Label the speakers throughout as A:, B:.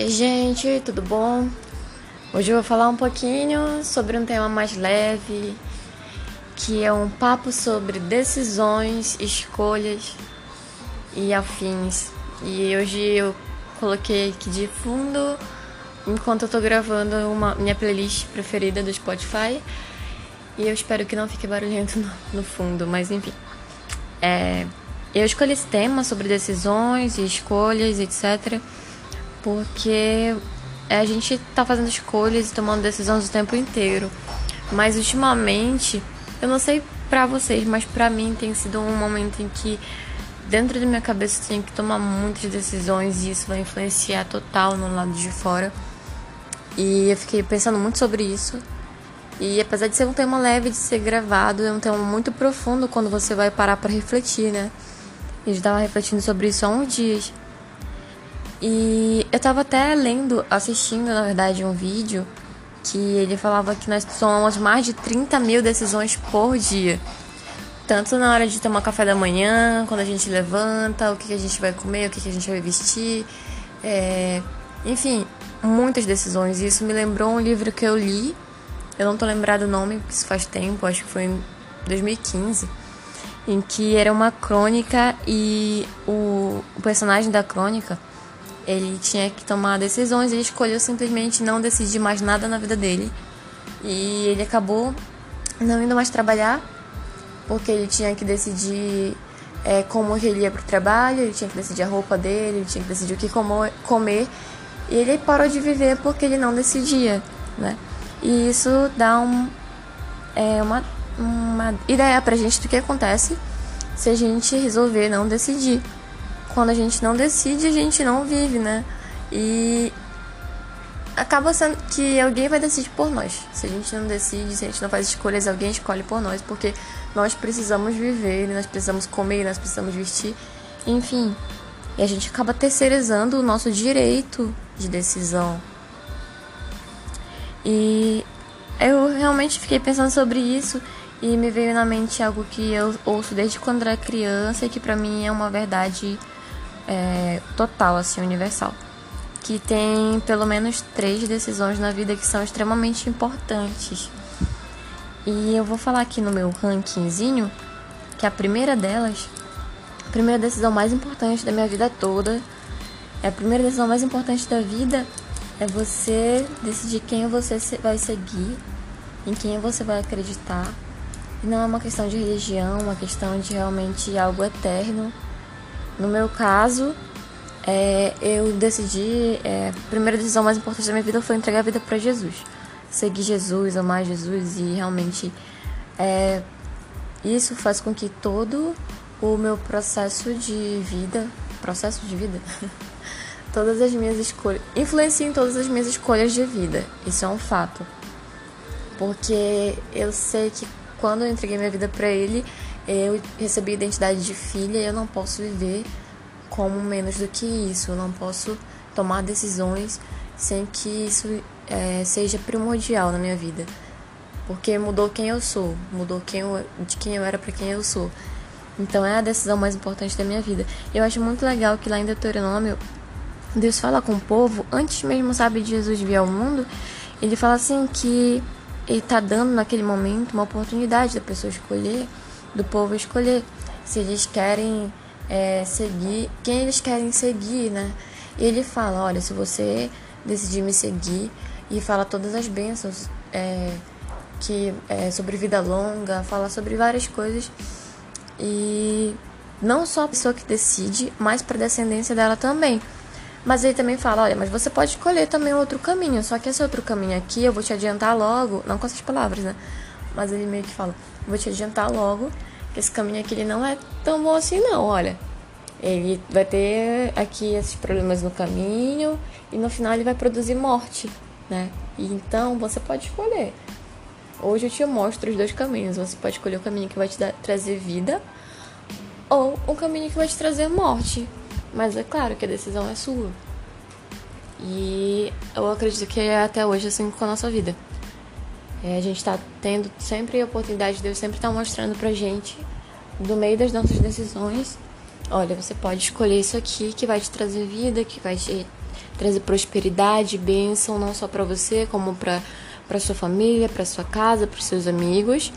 A: Ei, gente, tudo bom? Hoje eu vou falar um pouquinho sobre um tema mais leve, que é um papo sobre decisões, escolhas e afins. E hoje eu coloquei aqui de fundo, enquanto eu tô gravando uma minha playlist preferida do Spotify. E eu espero que não fique barulhento no, no fundo, mas enfim. É, eu escolhi esse tema sobre decisões e escolhas, etc porque a gente tá fazendo escolhas e tomando decisões o tempo inteiro. Mas ultimamente, eu não sei pra vocês, mas pra mim tem sido um momento em que dentro da minha cabeça eu tenho que tomar muitas decisões e isso vai influenciar total no lado de fora. E eu fiquei pensando muito sobre isso. E apesar de ser um tema leve de ser gravado, é um tema muito profundo quando você vai parar para refletir, né? Eu estava refletindo sobre isso há uns dias. E eu tava até lendo, assistindo, na verdade, um vídeo que ele falava que nós tomamos mais de 30 mil decisões por dia. Tanto na hora de tomar café da manhã, quando a gente levanta, o que, a gente vai comer, o que, a gente vai vestir. É... Enfim, muitas decisões. Isso me lembrou um livro que eu li. Eu não tô lembrado o nome, porque isso faz tempo, acho que foi em 2015. Em que era uma crônica e o, o personagem da crônica ele tinha que tomar decisões, ele escolheu simplesmente não decidir mais nada na vida dele. E ele acabou não indo mais trabalhar, porque ele tinha que decidir é, como ele ia pro trabalho, ele tinha que decidir a roupa dele, ele tinha que decidir o que comer. E ele parou de viver porque ele não decidia, né? E isso dá um, é, uma, uma ideia pra gente do que acontece se a gente resolver não decidir quando a gente não decide, a gente não vive, né? E acaba sendo que alguém vai decidir por nós. Se a gente não decide, se a gente não faz escolhas, alguém escolhe por nós, porque nós precisamos viver, nós precisamos comer, nós precisamos vestir, enfim. E a gente acaba terceirizando o nosso direito de decisão. E eu realmente fiquei pensando sobre isso e me veio na mente algo que eu ouço desde quando era criança e que para mim é uma verdade é, total, assim, universal. Que tem pelo menos três decisões na vida que são extremamente importantes. E eu vou falar aqui no meu rankingzinho que a primeira delas, a primeira decisão mais importante da minha vida toda, é a primeira decisão mais importante da vida é você decidir quem você vai seguir, em quem você vai acreditar. E não é uma questão de religião, uma questão de realmente algo eterno no meu caso, é, eu decidi, é, a primeira decisão mais importante da minha vida foi entregar a vida para Jesus. Seguir Jesus, amar Jesus e realmente é, isso faz com que todo o meu processo de vida, processo de vida, todas as minhas escolhas, influenciem todas as minhas escolhas de vida. Isso é um fato. Porque eu sei que quando eu entreguei minha vida para ele, eu recebi a identidade de filha e eu não posso viver como menos do que isso. Eu não posso tomar decisões sem que isso é, seja primordial na minha vida. Porque mudou quem eu sou, mudou quem eu, de quem eu era para quem eu sou. Então é a decisão mais importante da minha vida. Eu acho muito legal que lá em Deuteronômio, Deus fala com o povo, antes mesmo, sabe, de Jesus vir ao mundo, ele fala assim que ele está dando naquele momento uma oportunidade da pessoa escolher do povo escolher se eles querem é, seguir, quem eles querem seguir, né? E ele fala, olha, se você decidir me seguir, e fala todas as bênçãos é, que é, sobre vida longa, fala sobre várias coisas e não só a pessoa que decide, mas para a descendência dela também. Mas ele também fala, olha, mas você pode escolher também outro caminho, só que esse outro caminho aqui eu vou te adiantar logo, não com essas palavras, né? Mas ele meio que fala, vou te adiantar logo esse caminho aqui ele não é tão bom assim não, olha. Ele vai ter aqui esses problemas no caminho e no final ele vai produzir morte, né? E então você pode escolher. Hoje eu te mostro os dois caminhos. Você pode escolher o caminho que vai te dar, trazer vida ou o caminho que vai te trazer morte. Mas é claro que a decisão é sua. E eu acredito que é até hoje assim com a nossa vida. É, a gente está tendo sempre a oportunidade, Deus sempre está mostrando pra gente, do meio das nossas decisões, olha, você pode escolher isso aqui que vai te trazer vida, que vai te trazer prosperidade, bênção, não só para você, como para para sua família, para sua casa, para seus amigos.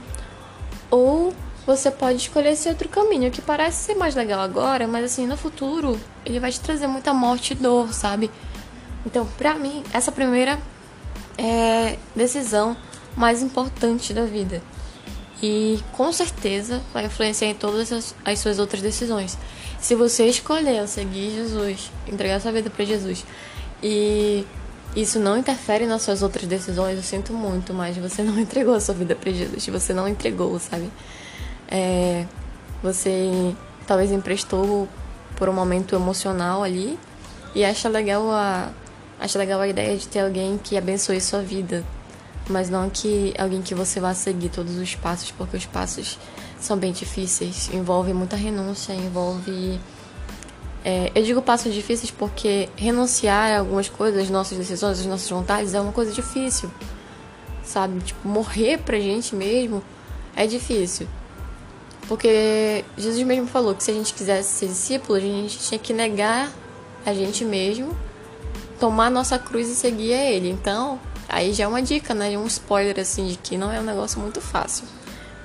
A: Ou você pode escolher esse outro caminho que parece ser mais legal agora, mas assim, no futuro ele vai te trazer muita morte e dor, sabe? Então, pra mim, essa primeira é decisão mais importante da vida. E com certeza vai influenciar em todas as, as suas outras decisões. Se você escolher seguir Jesus, entregar sua vida para Jesus e isso não interfere nas suas outras decisões, eu sinto muito, mas você não entregou a sua vida para Jesus, você não entregou, sabe? É, você talvez emprestou por um momento emocional ali e acha legal a acha legal a ideia de ter alguém que abençoe sua vida, mas não que alguém que você vá seguir todos os passos, porque os passos são bem difíceis, envolve muita renúncia, envolve é, eu digo passos difíceis porque renunciar a algumas coisas, as nossas decisões, as nossas vontades, é uma coisa difícil. Sabe? Tipo, morrer pra gente mesmo é difícil. Porque Jesus mesmo falou que se a gente quisesse ser discípulo, a gente tinha que negar a gente mesmo, tomar nossa cruz e seguir a Ele. Então, aí já é uma dica, né? Um spoiler assim de que não é um negócio muito fácil.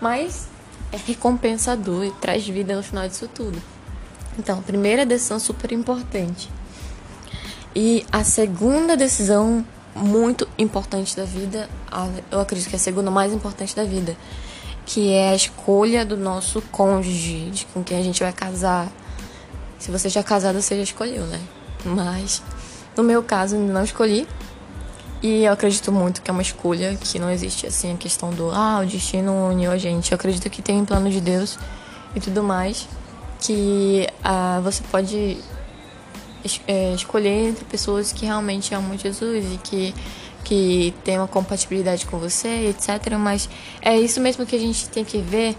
A: Mas é recompensador e traz vida no final disso tudo. Então, primeira decisão super importante. E a segunda decisão muito importante da vida, eu acredito que é a segunda mais importante da vida, que é a escolha do nosso cônjuge, de com quem a gente vai casar. Se você já é casado, você já escolheu, né? Mas no meu caso, não escolhi. E eu acredito muito que é uma escolha, que não existe assim a questão do ah, o destino uniu a gente. Eu acredito que tem um plano de Deus e tudo mais que ah, você pode es é, escolher entre pessoas que realmente amam Jesus e que que tem uma compatibilidade com você, etc. Mas é isso mesmo que a gente tem que ver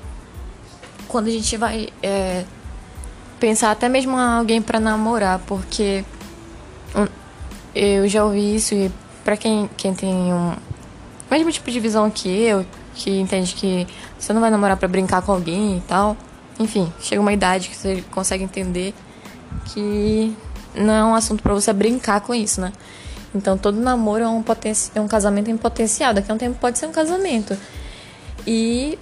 A: quando a gente vai é, pensar até mesmo alguém para namorar, porque eu já ouvi isso e para quem, quem tem um mesmo tipo de visão que eu, que entende que você não vai namorar para brincar com alguém e tal, enfim, chega uma idade que você consegue entender que não é um assunto para você brincar com isso, né? Então todo namoro é um, poten é um casamento em potencial, daqui a um tempo pode ser um casamento. E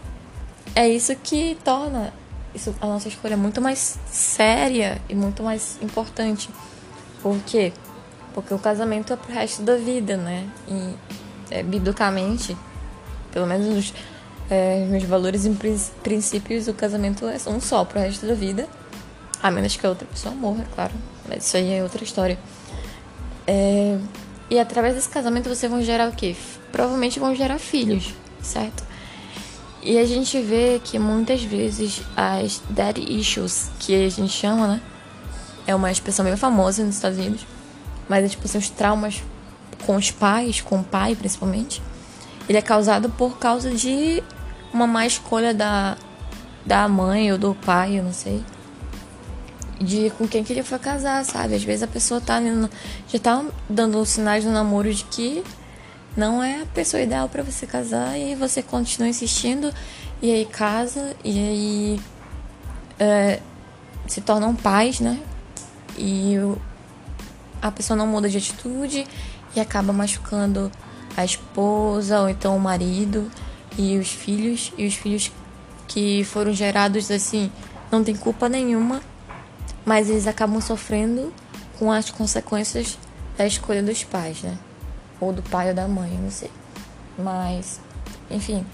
A: é isso que torna isso, a nossa escolha muito mais séria e muito mais importante. Por quê? Porque o casamento é pro resto da vida, né? E é, biblicamente, pelo menos é, meus valores e princípios, o casamento é um só pro resto da vida. A menos que a outra pessoa morra, é claro. Mas isso aí é outra história. É, e através desse casamento vocês vão gerar o quê? Provavelmente vão gerar filhos, certo? E a gente vê que muitas vezes as daddy issues, que a gente chama, né? É uma expressão meio famosa nos Estados Unidos. Mas é tipo os traumas com os pais, com o pai principalmente. Ele é causado por causa de uma má escolha da, da mãe ou do pai, eu não sei. De com quem que ele foi casar, sabe? Às vezes a pessoa tá já tá dando sinais no namoro de que não é a pessoa ideal para você casar e você continua insistindo e aí casa e aí é, se tornam pais, né? E a pessoa não muda de atitude e acaba machucando a esposa ou então o marido e os filhos, e os filhos que foram gerados assim não tem culpa nenhuma, mas eles acabam sofrendo com as consequências da escolha dos pais, né? Ou do pai ou da mãe, não sei. Mas, enfim,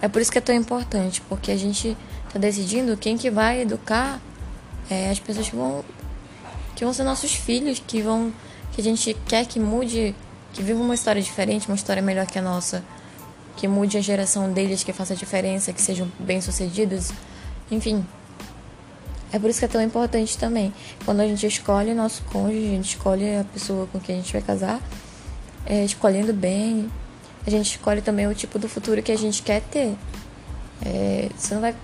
A: é por isso que é tão importante, porque a gente tá decidindo quem que vai educar é, as pessoas que vão que vão ser nossos filhos, que vão que a gente quer que mude, que viva uma história diferente, uma história melhor que a nossa que mude a geração deles, que faça diferença, que sejam bem-sucedidos. Enfim, é por isso que é tão importante também. Quando a gente escolhe nosso cônjuge, a gente escolhe a pessoa com quem a gente vai casar, é, escolhendo bem, a gente escolhe também o tipo do futuro que a gente quer ter. É, você não vai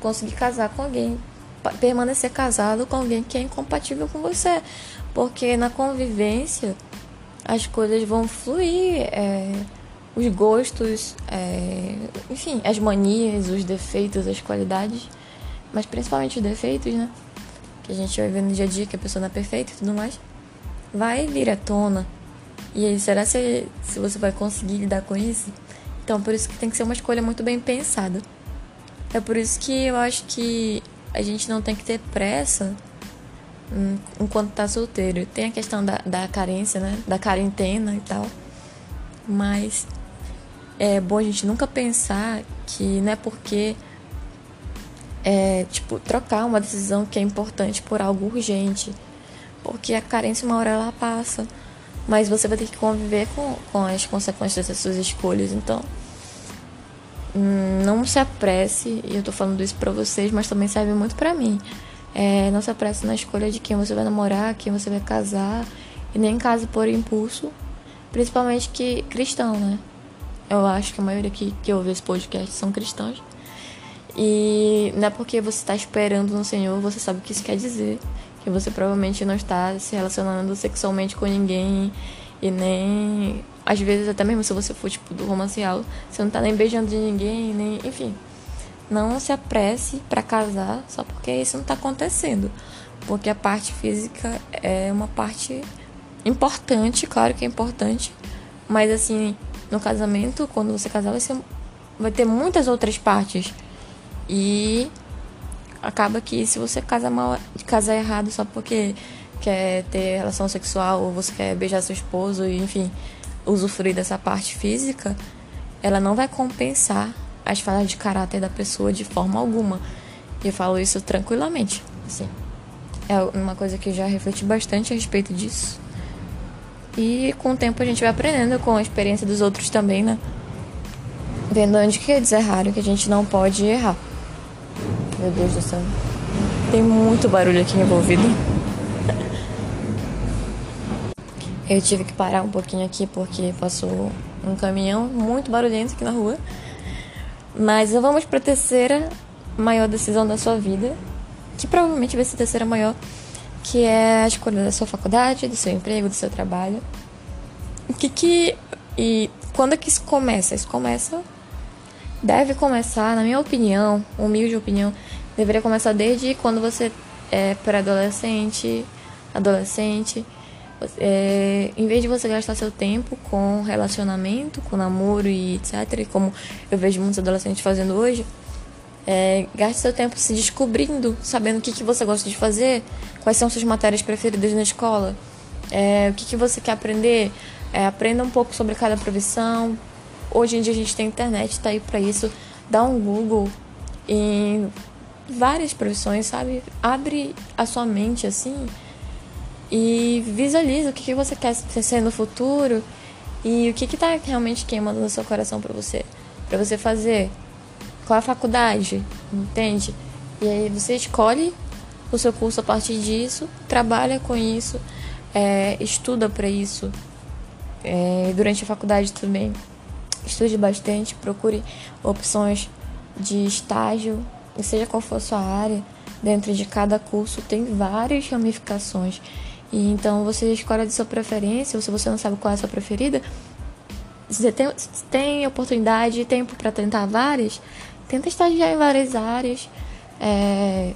A: conseguir casar com alguém, permanecer casado com alguém que é incompatível com você, porque na convivência as coisas vão fluir. É, os gostos, é, enfim, as manias, os defeitos, as qualidades, mas principalmente os defeitos, né? Que a gente vai ver no dia a dia que a pessoa não é perfeita e tudo mais. vai vir à tona. E aí, será se, se você vai conseguir lidar com isso? Então, por isso que tem que ser uma escolha muito bem pensada. É por isso que eu acho que a gente não tem que ter pressa enquanto tá solteiro. Tem a questão da, da carência, né? Da quarentena e tal. Mas é bom a gente nunca pensar que não é porque é, tipo, trocar uma decisão que é importante por algo urgente. Porque a carência uma hora ela passa. Mas você vai ter que conviver com, com as consequências das suas escolhas. Então, não se apresse. E eu tô falando isso pra vocês, mas também serve muito pra mim. É, não se apresse na escolha de quem você vai namorar, quem você vai casar. E nem case por impulso. Principalmente que cristão, né? Eu acho que a maioria que, que ouve esse podcast são cristãos. E não é porque você está esperando no Senhor, você sabe o que isso quer dizer. Que você provavelmente não está se relacionando sexualmente com ninguém. E nem. Às vezes, até mesmo se você for tipo do romanceal, você não está nem beijando de ninguém, nem. Enfim. Não se apresse para casar só porque isso não está acontecendo. Porque a parte física é uma parte importante, claro que é importante. Mas assim, no casamento, quando você casar, vai, ser, vai ter muitas outras partes e acaba que se você casa mal, casar errado só porque quer ter relação sexual ou você quer beijar seu esposo enfim, usufruir dessa parte física, ela não vai compensar as falhas de caráter da pessoa de forma alguma. E eu falo isso tranquilamente, assim. É uma coisa que já refleti bastante a respeito disso. E com o tempo a gente vai aprendendo com a experiência dos outros também, né? Vendo onde que eles erraram, que a gente não pode errar. Meu Deus do céu. Tem muito barulho aqui envolvido. Eu tive que parar um pouquinho aqui porque passou um caminhão muito barulhento aqui na rua. Mas vamos para a terceira maior decisão da sua vida, que provavelmente vai ser a terceira maior, que é a escolha da sua faculdade, do seu emprego, do seu trabalho. O que que e quando é que isso começa? Isso começa deve começar, na minha opinião, humilde opinião, deveria começar desde quando você é pré-adolescente, adolescente. É, em vez de você gastar seu tempo com relacionamento, com namoro e etc., como eu vejo muitos adolescentes fazendo hoje, é, gaste seu tempo se descobrindo, sabendo o que, que você gosta de fazer, quais são suas matérias preferidas na escola, é, o que, que você quer aprender. É, aprenda um pouco sobre cada profissão, Hoje em dia a gente tem internet, tá aí para isso. Dá um Google em várias profissões, sabe? Abre a sua mente assim e visualiza o que, que você quer ser no futuro e o que está realmente queimando no seu coração para você, para você fazer. Qual a faculdade, entende? E aí você escolhe o seu curso a partir disso, trabalha com isso, é, estuda para isso é, durante a faculdade também estude bastante, procure opções de estágio, seja qual for a sua área, dentro de cada curso tem várias ramificações. E então você escolhe de sua preferência, ou se você não sabe qual é a sua preferida, você tem, tem oportunidade, tempo para tentar várias, tenta estagiar em várias áreas, é,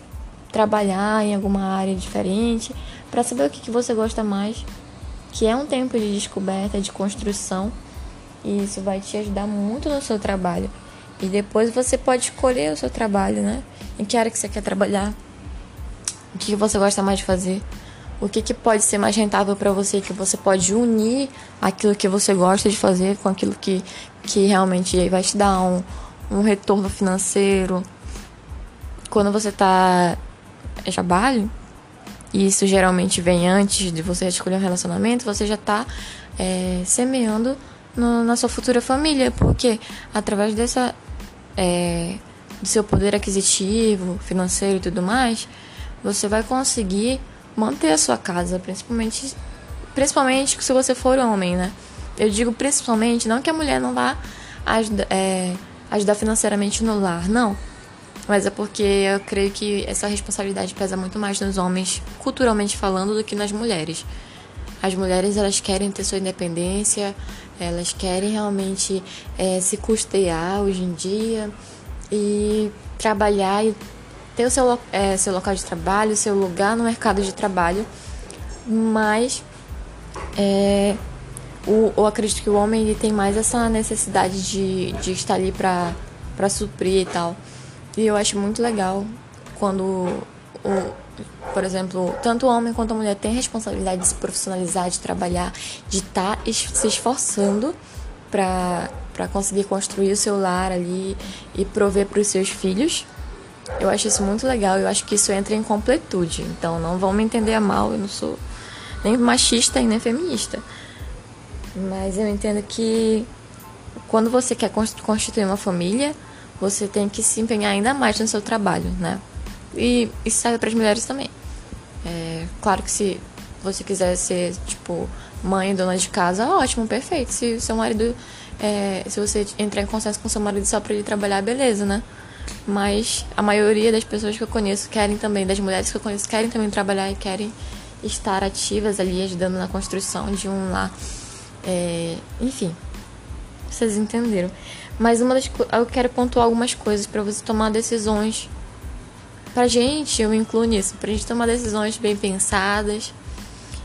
A: trabalhar em alguma área diferente, para saber o que, que você gosta mais, que é um tempo de descoberta, de construção. E isso vai te ajudar muito no seu trabalho. E depois você pode escolher o seu trabalho, né? Em que área que você quer trabalhar. O que você gosta mais de fazer. O que, que pode ser mais rentável para você, que você pode unir aquilo que você gosta de fazer com aquilo que, que realmente vai te dar um, um retorno financeiro. Quando você está em trabalho, e isso geralmente vem antes de você escolher um relacionamento, você já está é, semeando no, na sua futura família, porque através dessa é, do seu poder aquisitivo, financeiro e tudo mais, você vai conseguir manter a sua casa, principalmente principalmente se você for homem, né? Eu digo principalmente, não que a mulher não vá ajudar, é, ajudar financeiramente no lar, não. Mas é porque eu creio que essa responsabilidade pesa muito mais nos homens, culturalmente falando, do que nas mulheres. As mulheres elas querem ter sua independência, elas querem realmente é, se custear hoje em dia e trabalhar e ter o seu, é, seu local de trabalho, seu lugar no mercado de trabalho, mas É, o, eu acredito que o homem ele tem mais essa necessidade de, de estar ali para suprir e tal. E eu acho muito legal quando, o, por exemplo, tanto o homem quanto a mulher tem a responsabilidade de se profissionalizar, de trabalhar, de estar tá se esforçando para conseguir construir o seu lar ali e prover para os seus filhos. Eu acho isso muito legal, eu acho que isso entra em completude. Então não vão me entender mal, eu não sou nem machista e nem feminista. Mas eu entendo que quando você quer constituir uma família, você tem que se empenhar ainda mais no seu trabalho, né? E isso serve para as mulheres também. É, claro que se você quiser ser, tipo, mãe, dona de casa, ótimo, perfeito. Se seu marido. É, se você entrar em consenso com seu marido só para ele trabalhar, beleza, né? Mas a maioria das pessoas que eu conheço querem também, das mulheres que eu conheço, querem também trabalhar e querem estar ativas ali, ajudando na construção de um lar. É, enfim, vocês entenderam. Mas uma das eu quero pontuar algumas coisas para você tomar decisões. Pra gente, eu me incluo nisso, pra gente tomar decisões bem pensadas.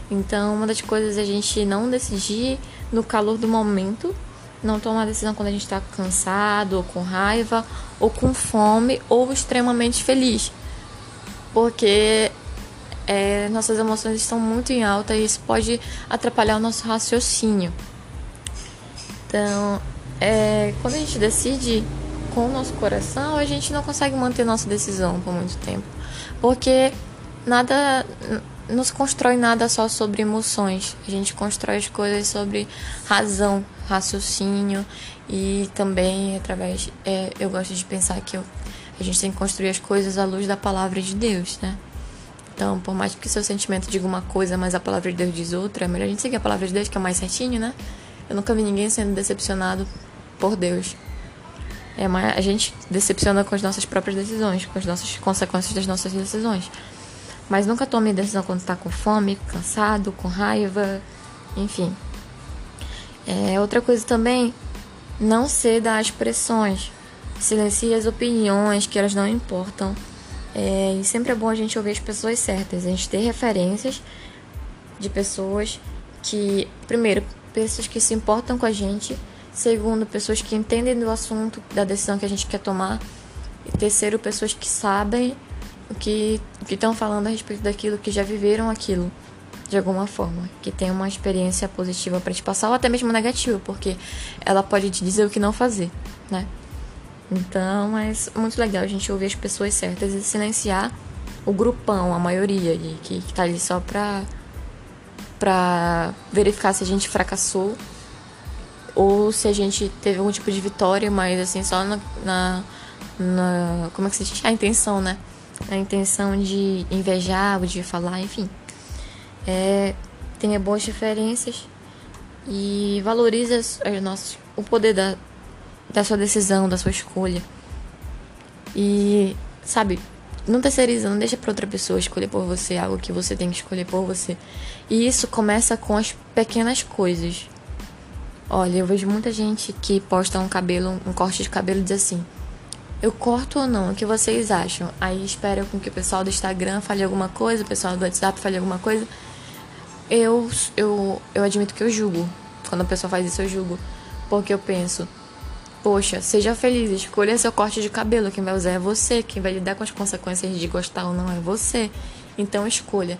A: Então, uma das coisas é a gente não decidir no calor do momento, não tomar decisão quando a gente está cansado, ou com raiva, ou com fome, ou extremamente feliz. Porque é, nossas emoções estão muito em alta e isso pode atrapalhar o nosso raciocínio. Então, é, quando a gente decide com o nosso coração, a gente não consegue manter nossa decisão por muito tempo. Porque nada não se constrói nada só sobre emoções. A gente constrói as coisas sobre razão, raciocínio e também através. É, eu gosto de pensar que eu, a gente tem que construir as coisas à luz da palavra de Deus, né? Então, por mais que seu sentimento diga uma coisa, mas a palavra de Deus diz outra, é melhor a gente seguir a palavra de Deus, que é mais certinho, né? Eu nunca vi ninguém sendo decepcionado por Deus. É mais, a gente decepciona com as nossas próprias decisões, com as nossas consequências das nossas decisões. Mas nunca tome decisão quando está com fome, cansado, com raiva, enfim. É, outra coisa também, não ceda às pressões. Silencie as opiniões, que elas não importam. É, e sempre é bom a gente ouvir as pessoas certas, a gente ter referências de pessoas que, primeiro, pessoas que se importam com a gente, segundo, pessoas que entendem do assunto, da decisão que a gente quer tomar, e terceiro, pessoas que sabem o que estão falando a respeito daquilo, que já viveram aquilo de alguma forma, que tem uma experiência positiva para te passar ou até mesmo negativa, porque ela pode te dizer o que não fazer, né? Então, mas muito legal a gente ouvir as pessoas certas e silenciar o grupão, a maioria, que, que tá ali só pra, pra verificar se a gente fracassou ou se a gente teve algum tipo de vitória, mas assim, só na. na, na como é que se diz? A intenção, né? A intenção de invejar, de falar, enfim. É, tenha boas referências e valorize as, as nossas, o poder da, da sua decisão, da sua escolha. E, sabe, não terceiriza, não deixa para outra pessoa escolher por você algo que você tem que escolher por você. E isso começa com as pequenas coisas. Olha, eu vejo muita gente que posta um cabelo, um corte de cabelo e diz assim: Eu corto ou não? O que vocês acham? Aí espera com que o pessoal do Instagram fale alguma coisa, o pessoal do WhatsApp fale alguma coisa. Eu, eu, eu admito que eu julgo. Quando a pessoa faz isso, eu julgo. Porque eu penso, Poxa, seja feliz, escolha seu corte de cabelo. Quem vai usar é você. Quem vai lidar com as consequências de gostar ou não é você. Então escolha.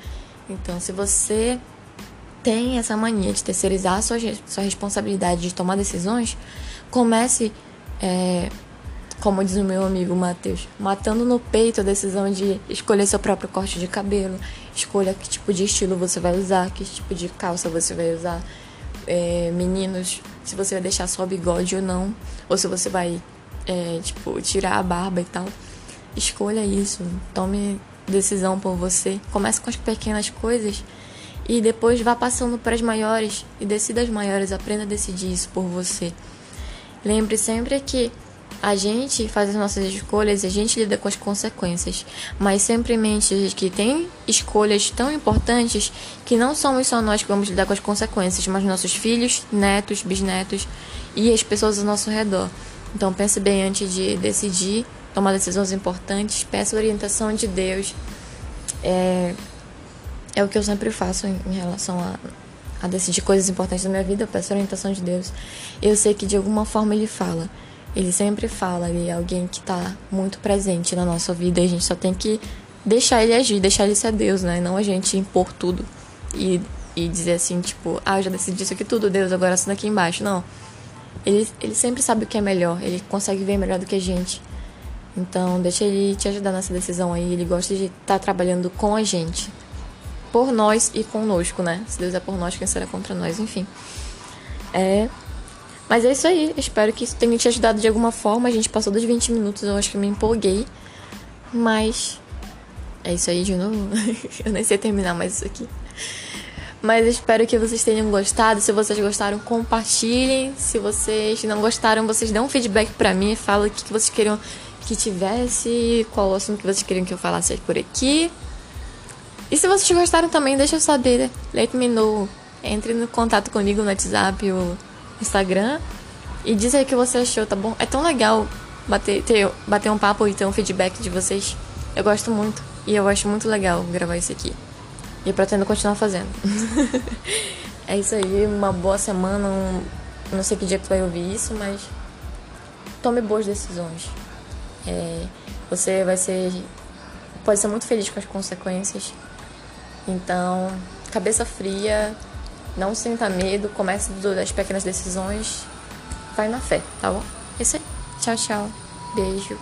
A: Então, se você tem essa mania de terceirizar a sua, sua responsabilidade de tomar decisões, comece, é, como diz o meu amigo Matheus, matando no peito a decisão de escolher seu próprio corte de cabelo, escolha que tipo de estilo você vai usar, que tipo de calça você vai usar. É, meninos, se você vai deixar só bigode ou não, ou se você vai, é, tipo, tirar a barba e tal. Escolha isso, tome decisão por você. Comece com as pequenas coisas e depois vá passando para as maiores e decida as maiores. Aprenda a decidir isso por você. Lembre sempre que a gente faz as nossas escolhas e a gente lida com as consequências, mas sempre em mente que tem escolhas tão importantes que não somos só nós que vamos lidar com as consequências, mas nossos filhos, netos, bisnetos e as pessoas ao nosso redor. Então pense bem antes de decidir, tomar decisões importantes, peça orientação de Deus. É, é o que eu sempre faço em, em relação a, a decidir coisas importantes da minha vida, eu peço orientação de Deus. Eu sei que de alguma forma Ele fala. Ele sempre fala, ele é alguém que está muito presente na nossa vida a gente só tem que deixar ele agir, deixar ele ser Deus, né? Não a gente impor tudo e, e dizer assim, tipo, ah, eu já decidi isso aqui tudo, Deus, agora assina aqui embaixo. Não. Ele, ele sempre sabe o que é melhor, ele consegue ver melhor do que a gente. Então, deixa ele te ajudar nessa decisão aí. Ele gosta de estar tá trabalhando com a gente. Por nós e conosco, né? Se Deus é por nós, quem será contra nós? Enfim. É. Mas é isso aí. Espero que isso tenha te ajudado de alguma forma. A gente passou dos 20 minutos, eu acho que me empolguei. Mas. É isso aí de novo. eu nem sei terminar mais isso aqui. Mas espero que vocês tenham gostado. Se vocês gostaram, compartilhem. Se vocês não gostaram, vocês dão um feedback pra mim. Fala o que vocês queriam que tivesse, qual o assunto que vocês queriam que eu falasse por aqui. E se vocês gostaram também, deixa eu saber, né? Let me know. Entre no contato comigo no WhatsApp ou Instagram e diz aí o que você achou, tá bom? É tão legal bater, ter, bater um papo e ter um feedback de vocês. Eu gosto muito. E eu acho muito legal gravar isso aqui. E pretendo continuar fazendo. é isso aí, uma boa semana. Um... Não sei que dia que tu vai ouvir isso, mas tome boas decisões. É, você vai ser. pode ser muito feliz com as consequências. Então, cabeça fria, não sinta medo, comece das pequenas decisões, vai na fé, tá bom? É isso aí. Tchau, tchau. Beijo.